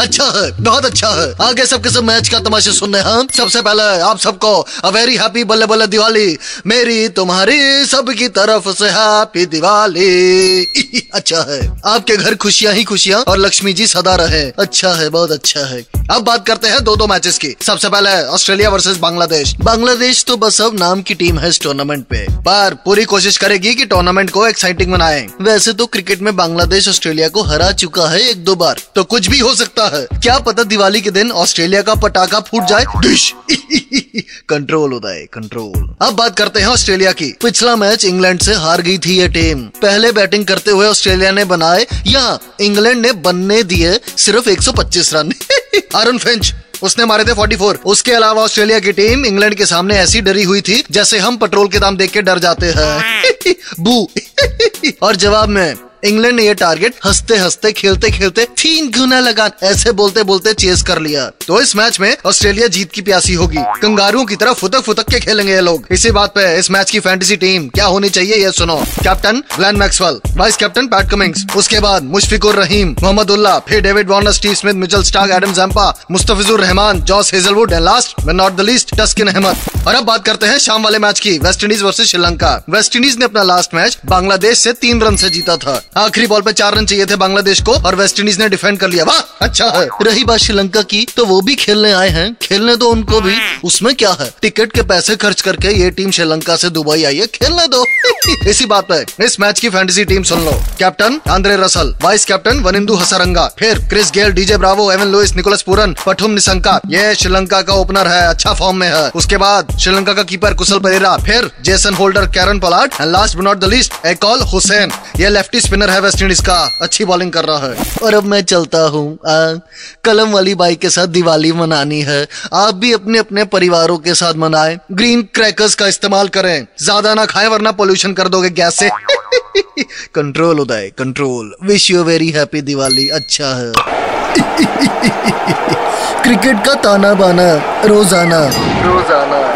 अच्छा है, बहुत अच्छा है। आगे सबके सब मैच का तमाशा सुनने हम? सबसे पहले आप सबको अ वेरी हैप्पी बल्ले बल्ले दिवाली। मेरी तुम्हारी सबकी तरफ़ से हैप्पी दिवाली। अच्छा है। आपके घर खुशियाँ ही खुशियाँ और लक्ष्मी जी सदा रहे। अच्छा है, बहुत अच्छा है। अब बात करते हैं दो दो मैचेस की। सबसे पहले ऑस्ट्रेलिया वर्सेस बांग्लादेश बांग्लादेश तो बस अब नाम की टीम है इस टूर्नामेंट पे। पर पूरी कोशिश करेगी कि टूर्नामेंट को एक्साइटिंग बनाए। वैसे तो क्रिकेट में बांग्लादेश ऑस्ट्रेलिया को हरा चुका है एक दो बार। तो कुछ भी हो सकता है क्या पता दिवाली के दिन ऑस्ट्रेलिया का पटाखा फूट जाए? कंट्रोल होता है कंट्रोल। अब बात करते हैं ऑस्ट्रेलिया की। पिछला मैच इंग्लैंड से हार गई थी ये टीम। पहले बैटिंग करते हुए ऑस्ट्रेलिया ने बनाए, यहाँ इंग्लैंड ने बनने दिए सिर्फ़ 125 रन। अरुण फिंच, उसने मारे थे 44 उसके अलावा ऑस्ट्रेलिया की टीम इंग्लैंड के सामने ऐसी डरी हुई थी, जैसे हम पेट्रोल के दाम देख के डर जाते हैं। बू। और जवाब में इंग्लैंड ने ये टारगेट हँसते हँसते खेलते खेलते तीन गुना लगा, ऐसे बोलते बोलते चेस कर लिया। तो इस मैच में ऑस्ट्रेलिया जीत की प्यासी होगी। कंगारुओं की तरह फुतक फुतक के खेलेंगे ये लोग। इसी बात पे इस मैच की फैंटेसी टीम क्या होनी चाहिए ये सुनो। Captain Glenn Maxwell vice captain Pat Cummins उसके बाद मुशफिकुर रहीम मोहम्मद उल्ला फिर David Warner Steve Smith Mitchell Starc Adam Zampa Mustafizur Rahman Josh Hazlewood and last not the least Taskin Ahmed और अब बात करते हैं शाम वाले मैच की West Indies versus Sri Lanka West Indies ने अपना लास्ट मैच बांग्लादेश से तीन रन से जीता था। आखिरी बॉल पे चार रन चाहिए थे बांग्लादेश को और वेस्ट इंडीज ने डिफेंड कर लिया। वाह अच्छा है। रही बात श्रीलंका की तो वो भी खेलने आए हैं। खेलने दो उनको भी। उसमें क्या है? टिकट के पैसे खर्च करके ये टीम श्रीलंका से दुबई आई है। खेलने दो। इसी बात पे, इस मैच की फैंटेसी टीम सुन लो। Captain Andre Russell, vice captain Wanindu Hasaranga, फिर Chris Gayle, DJ Bravo, Evin Lewis, Nicholas Pooran, Pathum Nissanka ये श्रीलंका का ओपनर है अच्छा फॉर्म में है। उसके बाद श्रीलंका का कीपर कुशल परेरा, फिर Jason Holder Kieron Pollard and last but not the least Akeal Hosein. ये लेफ्टी स्पिनर है वेस्ट इंडीज का। अच्छी बॉलिंग कर रहा है। और अब मैं चलता हूँ। कलम वाली बाई के साथ दिवाली मनानी है। आप भी अपने अपने परिवारों के साथ मनाएँ। ग्रीन क्रैकर्स का इस्तेमाल करें। ज़्यादा ना खाएँ वरना पोल्यूशन कर दोगे गैस से। Control Uday control wish you very happy Diwali. अच्छा है। क्रिकेट का ताना बाना रोज़ाना। रोज़ाना।